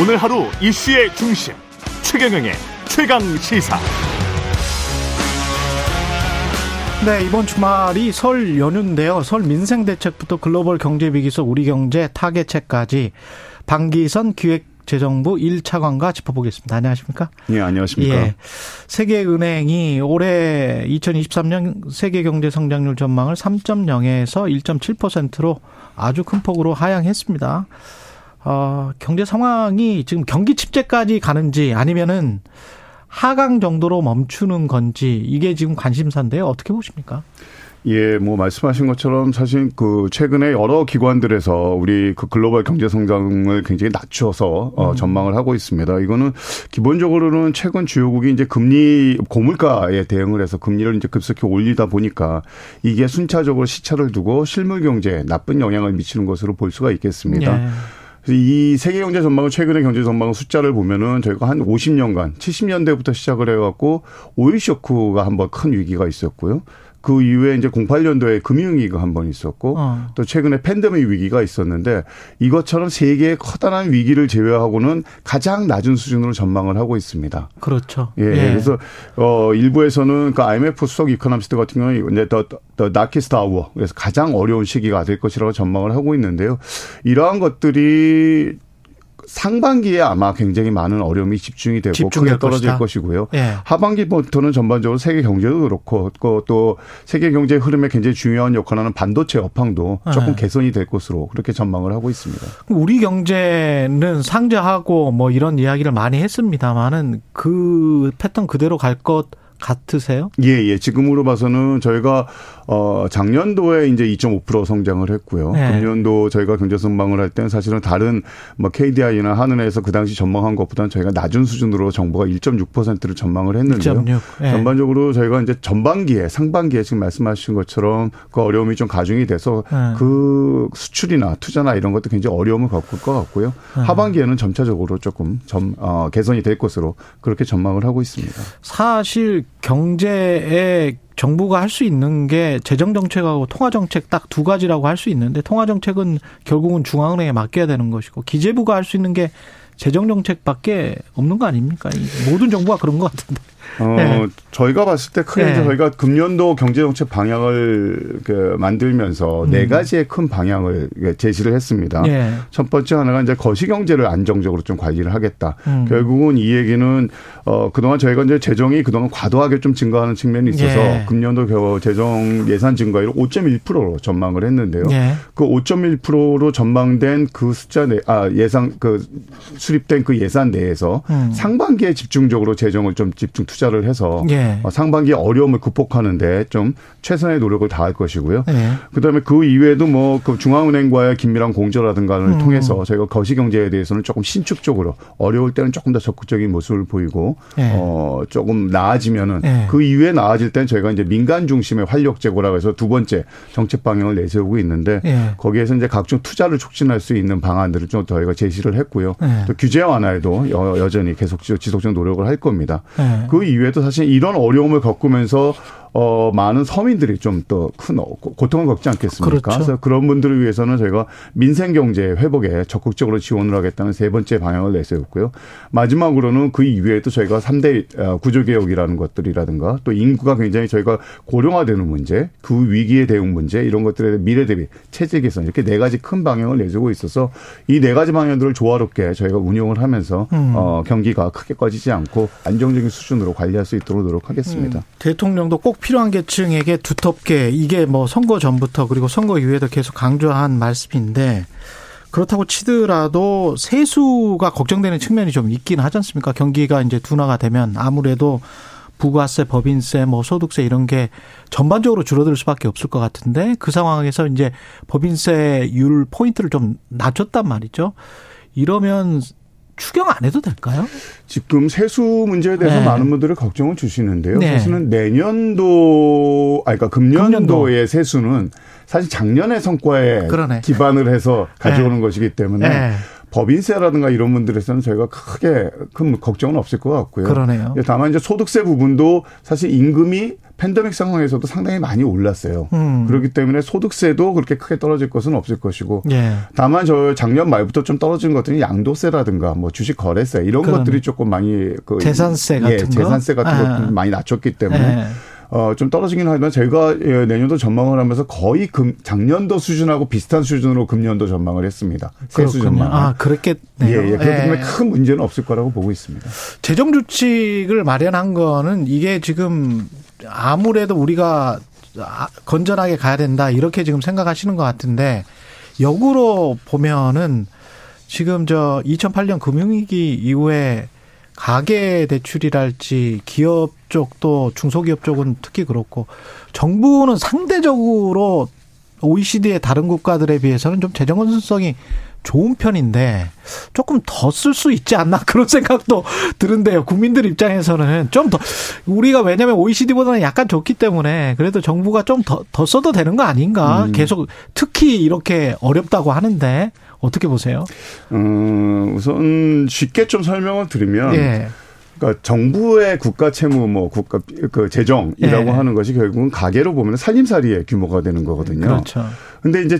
오늘 하루 이슈의 중심 최경영의 최강 시사. 네, 이번 주말이 설 연휴인데요. 설 민생 대책부터 글로벌 경제 위기 속 우리 경제 타겟책까지 방기선 기획 재정부 1차관과 짚어보겠습니다. 안녕하십니까? 네, 안녕하십니까? 예. 세계은행이 올해 2023년 세계 경제 성장률 전망을 3.0에서 1.7%로 아주 큰 폭으로 하향했습니다. 어, 경제 상황이 지금 경기 침체까지 가는지 아니면은 하강 정도로 멈추는 건지 이게 지금 관심사인데요. 어떻게 보십니까? 예, 뭐 말씀하신 것처럼 사실 그 최근에 여러 기관들에서 우리 그 글로벌 경제 성장을 굉장히 낮춰서 어 음. 전망을 하고 있습니다. 이거는 기본적으로는 최근 주요국이 이제 금리 고물가에 대응을 해서 금리를 이제 급속히 올리다 보니까 이게 순차적으로 시차를 두고 실물 경제에 나쁜 영향을 미치는 것으로 볼 수가 있겠습니다. 예. 이 세계 경제 전망을 최근의 경제 전망 숫자를 보면은 저희가 한 50년간 70년대부터 시작을 해갖고 오일 쇼크가 한번 큰 위기가 있었고요. 그 이후에 이제 08년도에 금융위기가 한 번 있었고 어. 또 최근에 팬데믹 위기가 있었는데 이것처럼 세계의 커다란 위기를 제외하고는 가장 낮은 수준으로 전망을 하고 있습니다. 그렇죠. 예. 예. 그래서 어 일부에서는 그 IMF 수석 이코노미스트 같은 경우에 이제 the, the darkest hour 그래서 가장 어려운 시기가 될 것이라고 전망을 하고 있는데요. 이러한 것들이 상반기에 아마 굉장히 많은 어려움이 집중이 되고 크게 떨어질 것이다. 것이고요. 예. 하반기부터는 전반적으로 세계 경제도 그렇고 또 세계 경제 흐름에 굉장히 중요한 역할을 하는 반도체 업황도 조금 예. 개선이 될 것으로 그렇게 전망을 하고 있습니다. 우리 경제는 상저하고 뭐 이런 이야기를 많이 했습니다만은 그 패턴 그대로 갈 것 같으세요? 예, 예. 지금으로 봐서는 저희가 어 작년도에 이제 2.5% 성장을 했고요. 네. 금년도 저희가 경제 전망을 할 때는 사실은 다른 뭐 KDI나 한은에서 그 당시 전망한 것보다는 저희가 낮은 수준으로 정부가 1.6%를 전망을 했는데요. 1.6. 네. 전반적으로 저희가 이제 전반기에 상반기에 지금 말씀하신 것처럼 그 어려움이 좀 가중이 돼서 네. 그 수출이나 투자나 이런 것도 굉장히 어려움을 겪을 것 같고요. 네. 하반기에는 점차적으로 조금 점 어, 개선이 될 것으로 그렇게 전망을 하고 있습니다. 사실 경제에 정부가 할 수 있는 게 재정 정책하고 통화 정책 딱 두 가지라고 할 수 있는데 통화 정책은 결국은 중앙은행에 맡겨야 되는 것이고 기재부가 할 수 있는 게 재정 정책밖에 없는 거 아닙니까? 모든 정부가 그런 것 같은데. 어, 네. 저희가 봤을 때 크게 네. 저희가 금년도 경제정책 방향을 그 만들면서 음. 네 가지의 큰 방향을 제시를 했습니다. 네. 첫 번째 하나가 이제 거시경제를 안정적으로 좀 관리를 하겠다. 음. 결국은 이 얘기는 어, 그동안 저희가 이제 재정이 그동안 과도하게 좀 증가하는 측면이 있어서 예. 금년도 재정 예산 증가율 5.1%로 전망을 했는데요. 예. 그 5.1%로 전망된 그 숫자 내, 아, 예상 그 수립된 그 예산 내에서 음. 상반기에 집중적으로 재정을 좀 집중 투자 투자를 해서 예. 어, 상반기 어려움을 극복하는데 좀 최선의 노력을 다할 것이고요. 예. 그다음에 그 이외에도 뭐 그 중앙은행과의 긴밀한 공조라든가를 음. 통해서 저희가 거시 경제에 대해서는 조금 신축적으로 어려울 때는 조금 더 적극적인 모습을 보이고 예. 어 조금 나아지면은 예. 그 이후에 나아질 때는 저희가 이제 민간 중심의 활력 제고라고 해서 두 번째 정책 방향을 내세우고 있는데 예. 거기에서 이제 각종 투자를 촉진할 수 있는 방안들을 좀 저희가 제시를 했고요. 예. 또 규제 완화에도 여, 전히 계속 지속적 노력을 할 겁니다. 그 이외에도 사실 이런 어려움을 겪으면서 어, 많은 서민들이 좀 더 큰 고통을 겪지 않겠습니까? 그렇죠. 그래서 그런 분들을 위해서는 저희가 민생 경제 회복에 적극적으로 지원을 하겠다는 세 번째 방향을 내세웠고요. 마지막으로는 그 이외에도 저희가 3대 어, 구조 개혁이라는 것들이라든가 또 인구가 굉장히 저희가 고령화되는 문제, 그 위기에 대응 문제 이런 것들에 미래 대비 체제 개선 이렇게 네 가지 큰 방향을 내주고 있어서 이 네 가지 방향들을 조화롭게 저희가 운용을 하면서 음. 어, 경기가 크게 꺼지지 않고 안정적인 수준으로 관리할 수 있도록 노력하겠습니다. 음. 대통령도 꼭 필요한 계층에게 두텁게 이게 뭐 선거 전부터 그리고 선거 이후에도 계속 강조한 말씀인데 그렇다고 치더라도 세수가 걱정되는 측면이 좀 있긴 하지 않습니까? 경기가 이제 둔화가 되면 아무래도 부가세, 법인세, 뭐 소득세 이런 게 전반적으로 줄어들 수밖에 없을 것 같은데 그 상황에서 이제 법인세율 포인트를 좀 낮췄단 말이죠. 이러면 추경 안 해도 될까요? 지금 세수 문제에 대해서 네. 많은 분들이 걱정을 주시는데요. 네. 사실은 내년도, 아, 그러니까 금년도의 금년도. 세수는 사실 작년의 성과에 그러네. 기반을 해서 가져오는 네. 것이기 때문에 네. 법인세라든가 이런 분들에서는 저희가 크게 큰 걱정은 없을 것 같고요. 그러네요. 다만 이제 소득세 부분도 사실 임금이 팬데믹 상황에서도 상당히 많이 올랐어요. 음. 그렇기 때문에 소득세도 그렇게 크게 떨어질 것은 없을 것이고 예. 다만 저 작년 말부터 좀 떨어진 것들이 양도세라든가 뭐 주식 거래세 이런 것들이 조금 많이 그 재산세 같은 예, 재산세 같은 아. 것들 많이 낮췄기 때문에 예. 어, 좀 떨어지긴 하지만 저희가 예, 내년도 전망을 하면서 거의 금, 작년도 수준하고 비슷한 수준으로 금년도 전망을 했습니다. 세수 전망. 아, 그렇겠네요. 예, 예. 그렇기 때문에 예. 큰 문제는 없을 거라고 보고 있습니다. 재정 주칙을 마련한 거는 이게 지금 아무래도 우리가 아, 건전하게 가야 된다 이렇게 지금 생각하시는 것 같은데 역으로 보면은 지금 저 2008년 금융위기 이후에 가계 대출이랄지 기업 쪽도 중소기업 쪽은 특히 그렇고 정부는 상대적으로 OECD의 다른 국가들에 비해서는 좀 재정 건전성이 좋은 편인데 조금 더 쓸 수 있지 않나 그런 생각도 드는데요. 국민들 입장에서는 좀 더 우리가 왜냐하면 OECD보다는 약간 좋기 때문에 그래도 정부가 좀더더 써도 되는 거 아닌가? 음. 계속 특히 이렇게 어렵다고 하는데 어떻게 보세요? 음, 우선 쉽게 좀 설명을 드리면 예. 그러니까 정부의 국가 채무 뭐 국가 그 재정이라고 예. 하는 것이 결국은 가계로 보면 살림살이의 규모가 되는 거거든요. 그렇죠. 근데 이제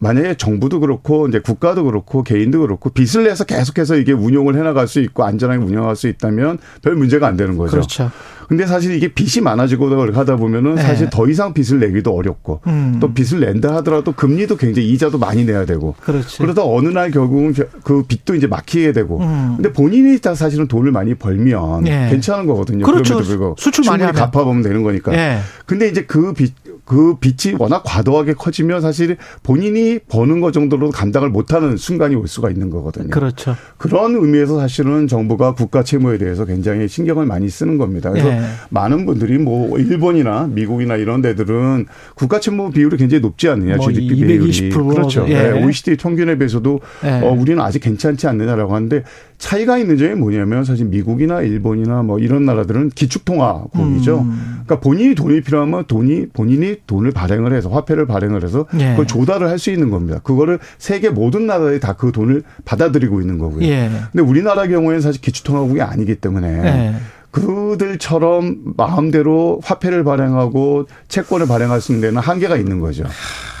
만약에 정부도 그렇고 이제 국가도 그렇고 개인도 그렇고 빚을 내서 계속해서 이게 운용을 해나갈 수 있고 안전하게 운영할 수 있다면 별 문제가 안 되는 거죠. 그렇죠. 근데 사실 이게 빚이 많아지고 하다 보면은 네. 사실 더 이상 빚을 내기도 어렵고 음. 또 빚을 낸다 하더라도 금리도 굉장히 이자도 많이 내야 되고 그렇지. 그러다 어느 날 결국은 그 빚도 이제 막히게 되고 음. 근데 본인이 다 사실은 돈을 많이 벌면 네. 괜찮은 거거든요. 그렇죠. 수출 많이. 갚아보면 되는 거니까. 네. 근데 이제 그 빚, 그 빚이 워낙 과도하게 커지면 사실 본인이 버는 것 정도로 감당을 못하는 순간이 올 수가 있는 거거든요. 그렇죠. 그런 의미에서 사실은 정부가 국가 채무에 대해서 굉장히 신경을 많이 쓰는 겁니다. 그래서 네. 많은 분들이 뭐 일본이나 미국이나 이런 데들은 국가 채무 비율이 굉장히 높지 않느냐 뭐 GDP 비율이 그렇죠. 예. 네. OECD 평균에 비해서도 예. 어, 우리는 아직 괜찮지 않느냐라고 하는데 차이가 있는 점이 뭐냐면 사실 미국이나 일본이나 뭐 이런 나라들은 기축통화국이죠. 음. 그러니까 본인이 돈이 필요하면 돈이 본인이 돈을 발행을 해서 화폐를 발행을 해서 예. 그걸 조달을 할 수 있는 겁니다. 그거를 세계 모든 나라들이 다 그 돈을 받아들이고 있는 거고요. 예. 근데 우리나라 경우에는 사실 기축통화국이 아니기 때문에 예. 그들처럼 마음대로 화폐를 발행하고 채권을 발행할 수 있는 데는 한계가 있는 거죠.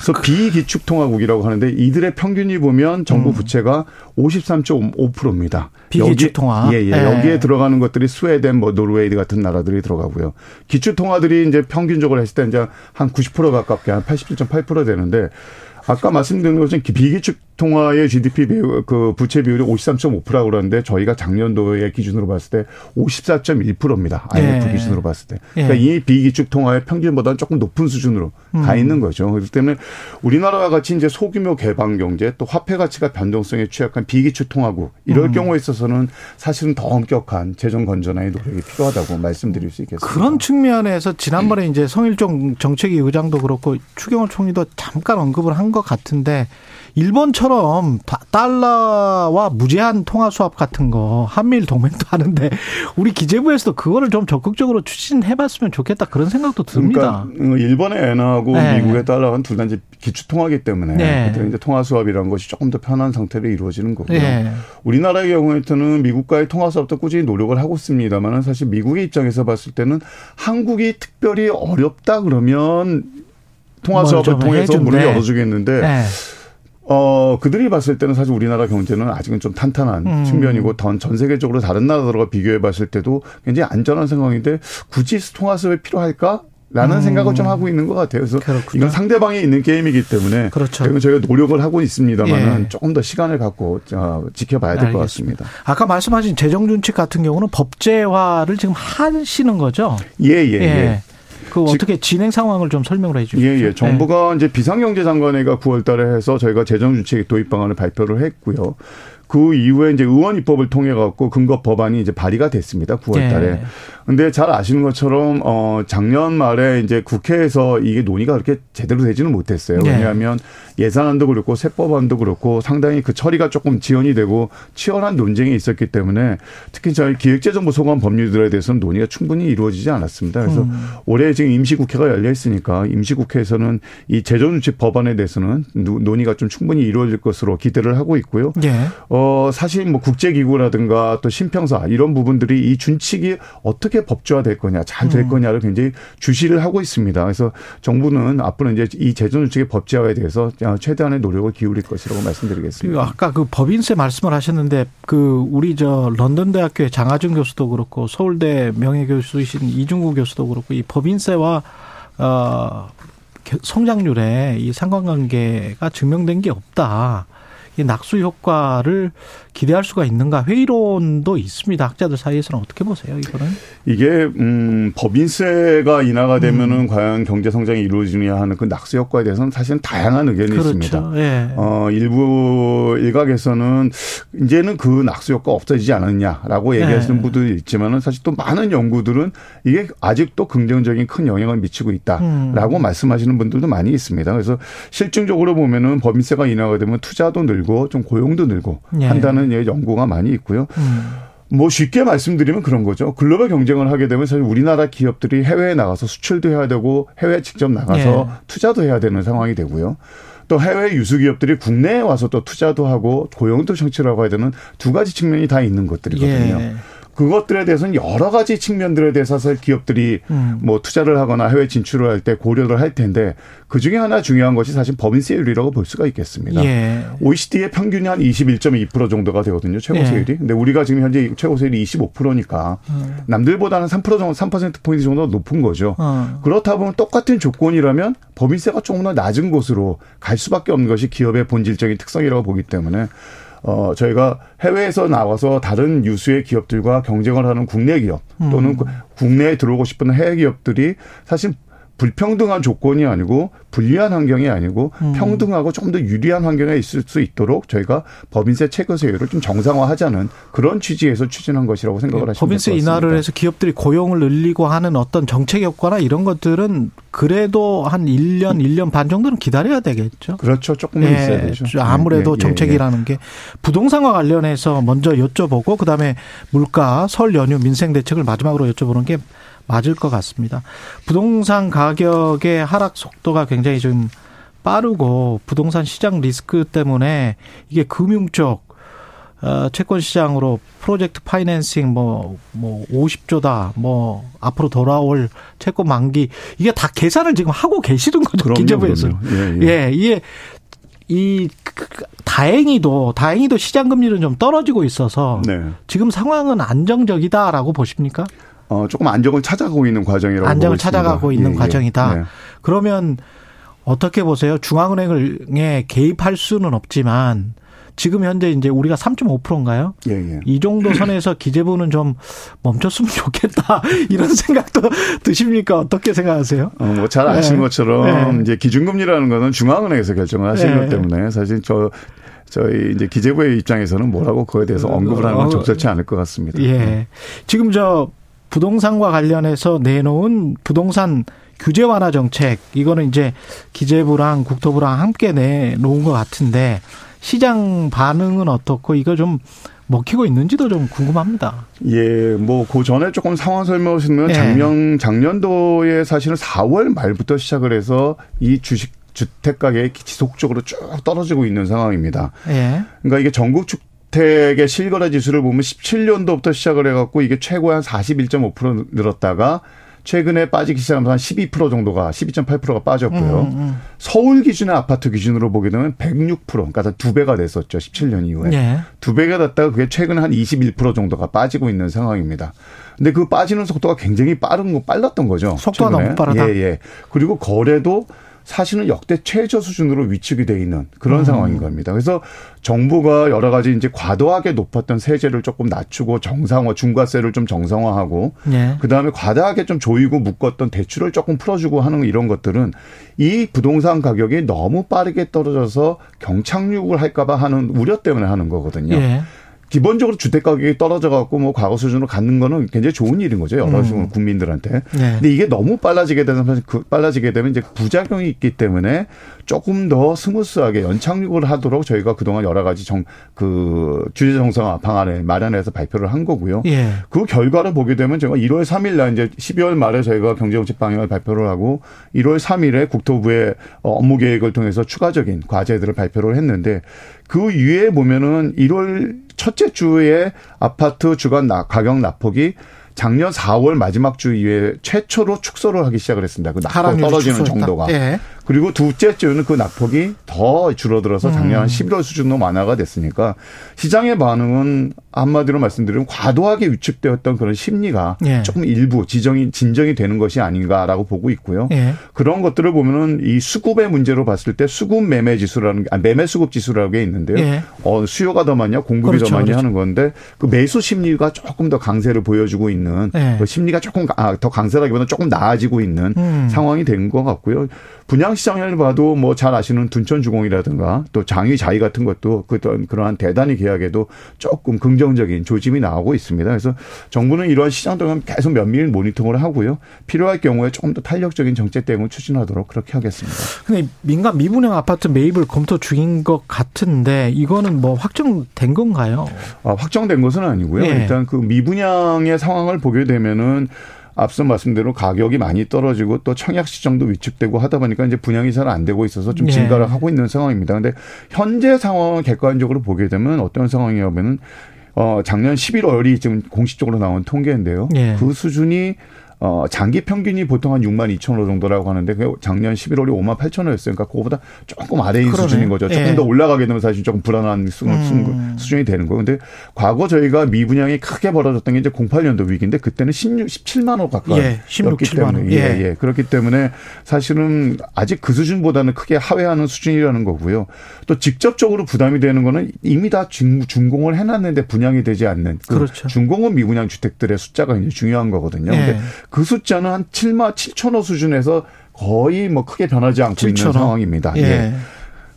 그래서 비기축통화국이라고 하는데 이들의 평균이 보면 정부 음. 부채가 53.5%입니다. 비기축통화. 예, 예. 예. 여기에 들어가는 것들이 스웨덴, 뭐 노르웨이 같은 나라들이 들어가고요. 기축통화들이 이제 평균적으로 했을 때 이제 한 90% 가깝게 한 87.8% 되는데 아까 말씀드린 것처럼 비기축 통화의 GDP 비율, 그 부채 비율이 53.5%라고 그러는데 저희가 작년도의 기준으로 봤을 때 54.1%입니다. IMF 예. 기준으로 봤을 때. 그러니까 예. 이 비기축 통화의 평균보다는 조금 높은 수준으로 음. 가 있는 거죠. 그렇기 때문에 우리나라와 같이 이제 소규모 개방 경제 또 화폐 가치가 변동성에 취약한 비기축 통화국 이럴 음. 경우에 있어서는 사실은 더 엄격한 재정 건전화의 노력이 필요하다고 말씀드릴 수 있겠습니다. 그런 측면에서 지난번에 이제 성일종 정책위 의장도 그렇고 추경호 총리도 잠깐 언급을 한것 같은데 일본처럼 달러와 무제한 통화 수합 같은 거 한미일 동맹도 하는데 우리 기재부에서도 그거를 좀 적극적으로 추진해봤으면 좋겠다 그런 생각도 듭니다. 그러니까 어, 일본의 엔화하고 네. 미국의 달러는 둘 다 이제 기축 통화기 때문에 네. 이제 통화 수합이라는 것이 조금 더 편한 상태로 이루어지는 거고요. 네. 우리나라의 경우에는 미국과의 통화 수합도 꾸준히 노력을 하고 있습니다만은 사실 미국의 입장에서 봤을 때는 한국이 특별히 어렵다 그러면 통화 수합을 통해서 문을 열어주겠는데. 네. 어, 그들이 봤을 때는 사실 우리나라 경제는 아직은 좀 탄탄한 음. 측면이고 전 세계적으로 다른 나라들과 비교해 봤을 때도 굉장히 안전한 상황인데 굳이 통화수업이 필요할까? 라는 음. 생각을 좀 하고 있는 것 같아요. 그래서 그렇구나. 이건 상대방이 있는 게임이기 때문에 그렇죠. 저희가 노력을 하고 있습니다만은 예. 조금 더 시간을 갖고 지켜봐야 될 것 같습니다. 아까 말씀하신 재정 준칙 같은 경우는 법제화를 지금 하시는 거죠? 예, 예, 예. 예. 그 어떻게 진행 상황을 좀 설명을 해 주시죠. 예, 예. 정부가 네. 이제 비상경제장관회가 9월 달에 해서 저희가 재정준칙 도입 방안을 발표를 했고요. 그 이후에 이제 의원 입법을 통해 갖고 근거 법안이 이제 발의가 됐습니다. 9월 달에. 네. 근데 잘 아시는 것처럼 어 작년 말에 이제 국회에서 이게 논의가 그렇게 제대로 되지는 못했어요. 네. 왜냐하면 예산안도 그렇고 세법안도 그렇고 상당히 그 처리가 조금 지연이 되고 치열한 논쟁이 있었기 때문에 특히 저희 기획재정부 소관 법률들에 대해서는 논의가 충분히 이루어지지 않았습니다. 그래서 음. 올해 지금 임시국회가 열려 있으니까 임시국회에서는 이 재정준칙 법안에 대해서는 논의가 좀 충분히 이루어질 것으로 기대를 하고 있고요. 네. 어 어, 사실 뭐 국제기구라든가 또 신평사 이런 부분들이 이 준칙이 어떻게 법조화 될 거냐, 잘될 음. 거냐를 굉장히 주시를 하고 있습니다. 그래서 정부는 앞으로 이제 이 재정준칙의 법제화에 대해서 최대한의 노력을 기울일 것이라고 말씀드리겠습니다. 아까 그 법인세 말씀을 하셨는데 그 우리 저 런던 대학교의 장하준 교수도 그렇고 서울대 명예 교수이신 이중구 교수도 그렇고 이 법인세와 어 성장률에 이 상관관계가 증명된 게 없다. 이 낙수 효과를 기대할 수가 있는가 회의론도 있습니다. 학자들 사이에서는 어떻게 보세요, 이거는? 이게 음 법인세가 인하가 되면은 음. 과연 경제 성장이 이루어지느냐 하는 그 낙수 효과에 대해서는 사실은 다양한 의견이 그렇죠. 있습니다. 예. 어 일부 일각에서는 이제는 그 낙수 효과 없어지지 않았냐라고 얘기하시는 예. 분도 있지만은 사실 또 많은 연구들은 이게 아직도 긍정적인 큰 영향을 미치고 있다라고 음. 말씀하시는 분들도 많이 있습니다. 그래서 실증적으로 보면은 법인세가 인하가 되면 투자도 늘고 좀 고용도 늘고 예. 한다는 예, 연구가 많이 있고요. 음. 뭐 쉽게 말씀드리면 그런 거죠. 글로벌 경쟁을 하게 되면 사실 우리나라 기업들이 해외에 나가서 수출도 해야 되고 해외에 직접 나가서 예. 투자도 해야 되는 상황이 되고요. 또 해외 유수 기업들이 국내에 와서 또 투자도 하고 고용도 창출하고 해야 되는 두 가지 측면이 다 있는 것들이거든요. 예. 그것들에 대해서는 여러 가지 측면들에 대해서 기업들이 음. 뭐 투자를 하거나 해외 진출을 할 때 고려를 할 텐데 그 중에 하나 중요한 것이 사실 법인세율이라고 볼 수가 있겠습니다. 예. OECD의 평균이 한 21.2% 정도가 되거든요. 최고세율이. 예. 근데 우리가 지금 현재 최고세율이 25%니까 음. 남들보다는 3% 정도 3% 포인트 정도 높은 거죠. 음. 그렇다 보면 똑같은 조건이라면 법인세가 조금 더 낮은 곳으로 갈 수밖에 없는 것이 기업의 본질적인 특성이라고 보기 때문에 어, 저희가 해외에서 나와서 다른 유수의 기업들과 경쟁을 하는 국내 기업 또는 음. 국내에 들어오고 싶은 해외 기업들이 사실 불평등한 조건이 아니고 불리한 환경이 아니고 음. 평등하고 좀 더 유리한 환경에 있을 수 있도록 저희가 법인세 체거세율을 좀 정상화하자는 그런 취지에서 추진한 것이라고 생각을 예, 하시면 법인세 인하를 해서 기업들이 고용을 늘리고 하는 어떤 정책 효과나 이런 것들은 그래도 한 1년, 1년 반 정도는 기다려야 되겠죠. 그렇죠. 조금은 예, 있어야 되죠. 아무래도 예, 예, 예, 정책이라는 게 부동산과 관련해서 먼저 여쭤보고 그다음에 물가, 설 연휴 민생 대책을 마지막으로 여쭤보는 게 맞을 것 같습니다. 부동산 가격의 하락 속도가 굉장히 좀 빠르고 부동산 시장 리스크 때문에 이게 금융 쪽 어, 채권 시장으로 프로젝트 파이낸싱 뭐, 뭐, 50조다, 뭐, 앞으로 돌아올 채권 만기, 이게 다 계산을 지금 하고 계시는 거죠, 기재부에서. 예, 예. 예, 이게, 이, 그, 그, 다행히도, 다행히도 시장 금리는 좀 떨어지고 있어서, 네. 지금 상황은 안정적이다라고 보십니까? 어, 조금 안정을 찾아가고 있는 과정이라고 안정을 찾아가고 있는 예, 예, 과정이다. 예. 그러면 어떻게 보세요? 중앙은행에 개입할 수는 없지만 지금 현재 이제 우리가 3.5%인가요? 예, 예. 이 정도 선에서 기재부는 좀 멈췄으면 좋겠다 이런 생각도 드십니까? 어떻게 생각하세요? 어, 뭐 잘 아시는 네. 것처럼 네. 이제 기준금리라는 거는 중앙은행에서 결정을 하시는 네. 것 때문에 사실 저 저희 이제 기재부의 입장에서는 뭐라고 그거에 대해서 언급을 하는 건 어, 적절치 않을 것 같습니다. 예. 지금 저 부동산과 관련해서 내놓은 부동산 규제 완화 정책 이거는 이제 기재부랑 국토부랑 함께 내놓은 것 같은데 시장 반응은 어떻고 이거 좀 먹히고 있는지도 좀 궁금합니다. 예, 뭐 그 전에 조금 상황 설명하시면 예. 작년 작년도에 사실은 4월 말부터 시작을 해서 이 주식 주택 가격이 지속적으로 쭉 떨어지고 있는 상황입니다. 예. 그러니까 이게 전국 주 주택의 실거래 지수를 보면 17년도부터 시작을 해갖고 이게 최고 한 41.5% 늘었다가 최근에 빠지기 시작하면서 한 12% 정도가 12.8%가 빠졌고요. 음, 음. 서울 기준의 아파트 기준으로 보게 되면 106% 그러니까 두 배가 됐었죠. 17년 이후에. 네. 두 배가 됐다가 그게 최근에 한21% 정도가 빠지고 있는 상황입니다. 근데 그 빠지는 속도가 굉장히 빠른 거 빨랐던 거죠. 속도가 최근에. 너무 빠르다. 예, 예. 그리고 거래도 사실은 역대 최저 수준으로 위축이 돼 있는 그런 음. 상황인 겁니다. 그래서 정부가 여러 가지 이제 과도하게 높았던 세제를 조금 낮추고 정상화 중과세를 좀 정상화하고 네. 그다음에 과다하게 좀 조이고 묶었던 대출을 조금 풀어주고 하는 이런 것들은 이 부동산 가격이 너무 빠르게 떨어져서 경착륙을 할까봐 하는 우려 때문에 하는 거거든요. 네. 기본적으로 주택 가격이 떨어져 갖고 뭐 과거 수준으로 갖는 거는 굉장히 좋은 일인 거죠. 여러 음. 국민들한테. 네. 근데 이게 너무 빨라지게 되면 그 빨라지게 되면 이제 부작용이 있기 때문에 조금 더 smooth하게 연착륙을 하도록 저희가 그동안 여러 가지 정, 그 규제 정상화 방안을 마련해서 발표를 한 거고요. 예. 그 결과를 보게 되면 제가 1월 3일 날 이제 12월 말에 저희가 경제정책 방향을 발표를 하고 1월 3일에 국토부의 업무 계획을 통해서 추가적인 과제들을 발표를 했는데 그 위에 보면은 1월 첫째 주에 아파트 주간 가격 낙폭이 작년 4월 마지막 주 이후에 최초로 축소를 하기 시작을 했습니다. 그 낙폭 떨어지는. 정도가. 예. 그리고 둘째 주는 그 낙폭이 더 줄어들어서 작년 음. 11월 수준으로 완화가 됐으니까 시장의 반응은 한마디로 말씀드리면 과도하게 위축되었던 그런 심리가 예. 조금 일부 지정이 진정이 되는 것이 아닌가라고 보고 있고요. 예. 그런 것들을 보면은 이 수급의 문제로 봤을 때 수급 매매 지수라는 아, 매매 수급 지수라는 게 있는데요. 예. 어, 수요가 더 많냐 공급이 그렇죠, 더 많냐 그렇죠. 하는 건데 그 매수 심리가 조금 더 강세를 보여주고 있는 예. 그 심리가 조금 아, 더 강세라기보다는 조금 나아지고 있는 음. 상황이 된 것 같고요. 분양 시장을 봐도 뭐 잘 아시는 둔천주공이라든가 또 장위 자위 같은 것도 그런 그러한 대단히 계약에도 조금 긍정적인 조짐이 나오고 있습니다. 그래서 정부는 이러한 시장 동안 계속 면밀 모니터링을 하고요. 필요할 경우에 조금 더 탄력적인 정책 대응을 추진하도록 그렇게 하겠습니다. 근데 민간 미분양 아파트 매입을 검토 중인 것 같은데 이거는 뭐 확정된 건가요? 아, 확정된 것은 아니고요. 네. 일단 그 미분양의 상황을 보게 되면은 앞서 말씀대로 가격이 많이 떨어지고 또 청약 시장도 위축되고 하다 보니까 이제 분양이 잘 안 되고 있어서 좀 네. 증가를 하고 있는 상황입니다. 근데 현재 상황을 객관적으로 보게 되면 어떤 상황이냐면은 어 작년 11월이 지금 공식적으로 나온 통계인데요. 네. 그 수준이 어, 장기 평균이 보통 한 6만 2천 원 정도라고 하는데 그 작년 11월이 5만 8천 원이었으니까 그거보다 조금 아래인 그러네. 수준인 거죠. 조금 예. 더 올라가게 되면 사실 조금 불안한 수, 음. 수준이 되는 거예요. 근데 과거 저희가 미분양이 크게 벌어졌던 게 이제 08년도 위기인데 그때는 16, 17만 원 가까이 예, 16, 7만 원. 예, 예, 예. 그렇기 때문에 사실은 아직 그 수준보다는 크게 하회하는 수준이라는 거고요. 또 직접적으로 부담이 되는 거는 이미 다 중, 준공을 해놨는데 분양이 되지 않는 그 그렇죠. 준공은 미분양 주택들의 숫자가 이제 중요한 거거든요. 예. 근데 그 숫자는 한 7만 7천호 수준에서 거의 뭐 크게 변하지 않고 7천호. 있는 상황입니다. 예. 예.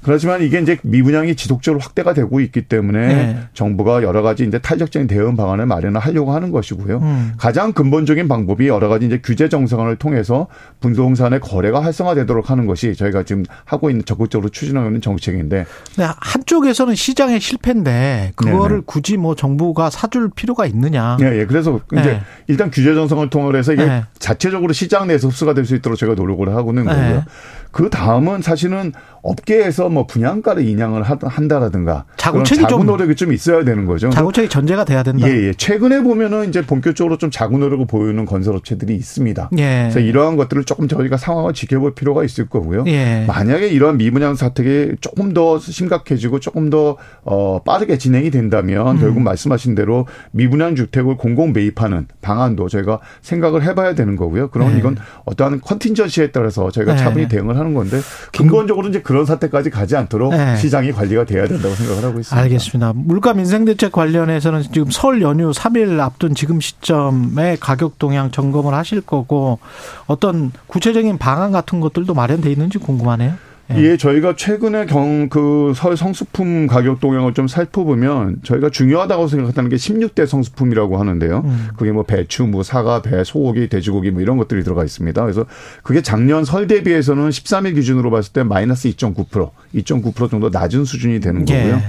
그렇지만 이게 이제 미분양이 지속적으로 확대가 되고 있기 때문에 네. 정부가 여러 가지 이제 탄력적인 대응 방안을 마련을 하려고 하는 것이고요. 음. 가장 근본적인 방법이 여러 가지 이제 규제 정상을 통해서 분동산의 거래가 활성화되도록 하는 것이 저희가 지금 하고 있는 적극적으로 추진하고 있는 정책인데. 네, 한쪽에서는 시장의 실패인데 그거를 네네. 굳이 뭐 정부가 사줄 필요가 있느냐. 예, 예. 그래서 이제 네. 일단 규제 정상을 통해서 이게 네. 자체적으로 시장 내에서 흡수가 될 수 있도록 저희가 노력을 하고는 네. 거고요. 그 다음은 사실은 업계에서 뭐 분양가를 인양을 한다라든가 자구책이 자구 노력이 좀 있어야 되는 거죠. 자구책이 전제가 돼야 된다. 예, 예. 최근에 보면은 이제 본격적으로 좀 자구 노력을 보이는 건설업체들이 있습니다. 예. 그래서 이러한 것들을 조금 저희가 상황을 지켜볼 필요가 있을 거고요. 예. 만약에 이러한 미분양 사택이 조금 더 심각해지고 조금 더 어, 빠르게 진행이 된다면 음. 결국 말씀하신 대로 미분양 주택을 공공 매입하는 방안도 저희가 생각을 해봐야 되는 거고요. 그럼 예. 이건 어떠한 컨틴전시에 따라서 저희가 예. 차분히 대응을 하는 건데 근본적으로 이제 그런 사태까지 가지 않도록 네. 시장이 관리가 돼야 된다고 생각을 하고 있습니다. 알겠습니다. 물가 민생 대책 관련해서는 지금 설 연휴 3일 앞둔 지금 시점에 가격 동향 점검을 하실 거고 어떤 구체적인 방안 같은 것들도 마련돼 있는지 궁금하네요. 예. 예, 저희가 최근에 경 그 설 성수품 가격 동향을 좀 살펴보면 저희가 중요하다고 생각하는 게 16대 성수품이라고 하는데요. 음. 그게 뭐 배추, 뭐 사과, 배, 소고기, 돼지고기 뭐 이런 것들이 들어가 있습니다. 그래서 그게 작년 설 대비해서는 13일 기준으로 봤을 때 마이너스 2.9%, 2.9% 정도 낮은 수준이 되는 거고요. 예.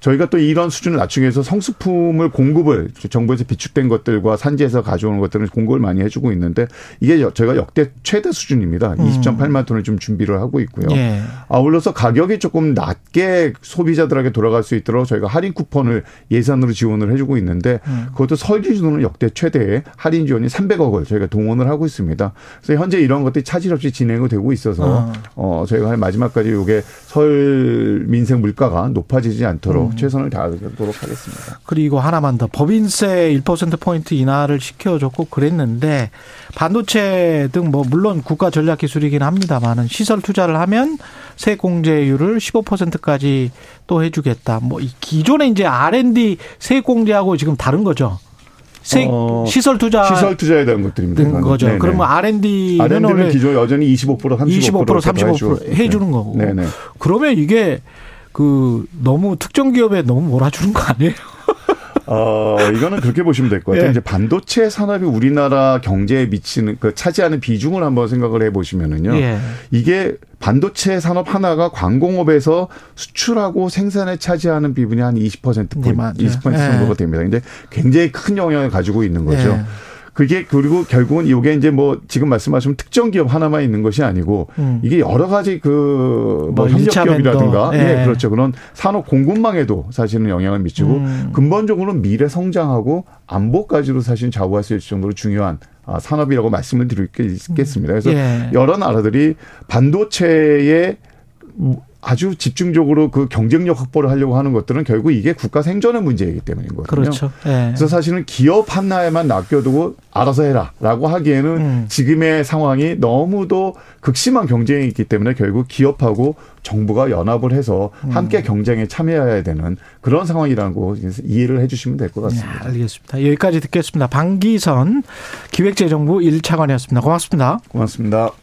저희가 또 이런 수준을 낮추기 위해서 성수품을 공급을 정부에서 비축된 것들과 산지에서 가져오는 것들은 공급을 많이 해주고 있는데 이게 저희가 역대 최대 수준입니다. 음. 20.8만 톤을 좀 준비를 하고 있고요. 예. 아울러서 가격이 조금 낮게 소비자들에게 돌아갈 수 있도록 저희가 할인 쿠폰을 예산으로 지원을 해주고 있는데 음. 그것도 설 기준으로는 역대 최대의 할인 지원이 300억을 저희가 동원을 하고 있습니다. 그래서 현재 이런 것들이 차질 없이 진행이 되고 있어서 어, 어 저희가 마지막까지 이게 설 민생 물가가 높아지지 않도록 음. 최선을 다하도록 하겠습니다. 그리고 하나만 더 법인세 1%포인트 인하를 시켜줬고 그랬는데 반도체 등 뭐 물론 국가 전략 기술이긴 합니다만은 시설 투자를 하면 세 공제율을 15%까지 또 해주겠다. 뭐 기존에 이제 R&D 세 공제하고 지금 다른 거죠. 세, 어, 시설 투자 시설 투자에 대한 것들입니다. 거죠. 네네. 그러면 R&D는, R&D는 기존 여전히 25% 35% 25% 35% 해주는 거고. 네네. 그러면 이게 그 너무 특정 기업에 너무 몰아주는 거 아니에요? 어, 이거는 그렇게 보시면 될 것 같아요. 예. 이제 반도체 산업이 우리나라 경제에 미치는 그 차지하는 비중을 한번 생각을 해 보시면은요. 예. 이게 반도체 산업 하나가 광공업에서 수출하고 생산에 차지하는 비중이 한 20% 포인트, 네, 20% 예. 정도가 됩니다. 근데 굉장히 큰 영향을 가지고 있는 거죠. 예. 그게 그리고 결국은 이게 이제 뭐 지금 말씀하신 특정 기업 하나만 있는 것이 아니고 음. 이게 여러 가지 그뭐 뭐 협력 기업이라든가 예. 예. 그렇죠 그런 산업 공급망에도 사실은 영향을 미치고 음. 근본적으로 미래 성장하고 안보까지도 사실 좌우할 수 있을 정도로 중요한 아, 산업이라고 말씀을 드리겠습니다. 그래서 예. 여러 나라들이 반도체에 아주 집중적으로 그 경쟁력 확보를 하려고 하는 것들은 결국 이게 국가 생존의 문제이기 때문인 거거든요. 그렇죠. 네. 그래서 사실은 기업 하나에만 낚여두고 알아서 해라라고 하기에는 음. 지금의 상황이 너무도 극심한 경쟁이 있기 때문에 결국 기업하고 정부가 연합을 해서 음. 함께 경쟁에 참여해야 되는 그런 상황이라는 거 이해를 해주시면 될 것 같습니다. 네, 알겠습니다. 여기까지 듣겠습니다. 방기선 기획재정부 1차관이었습니다. 고맙습니다. 고맙습니다.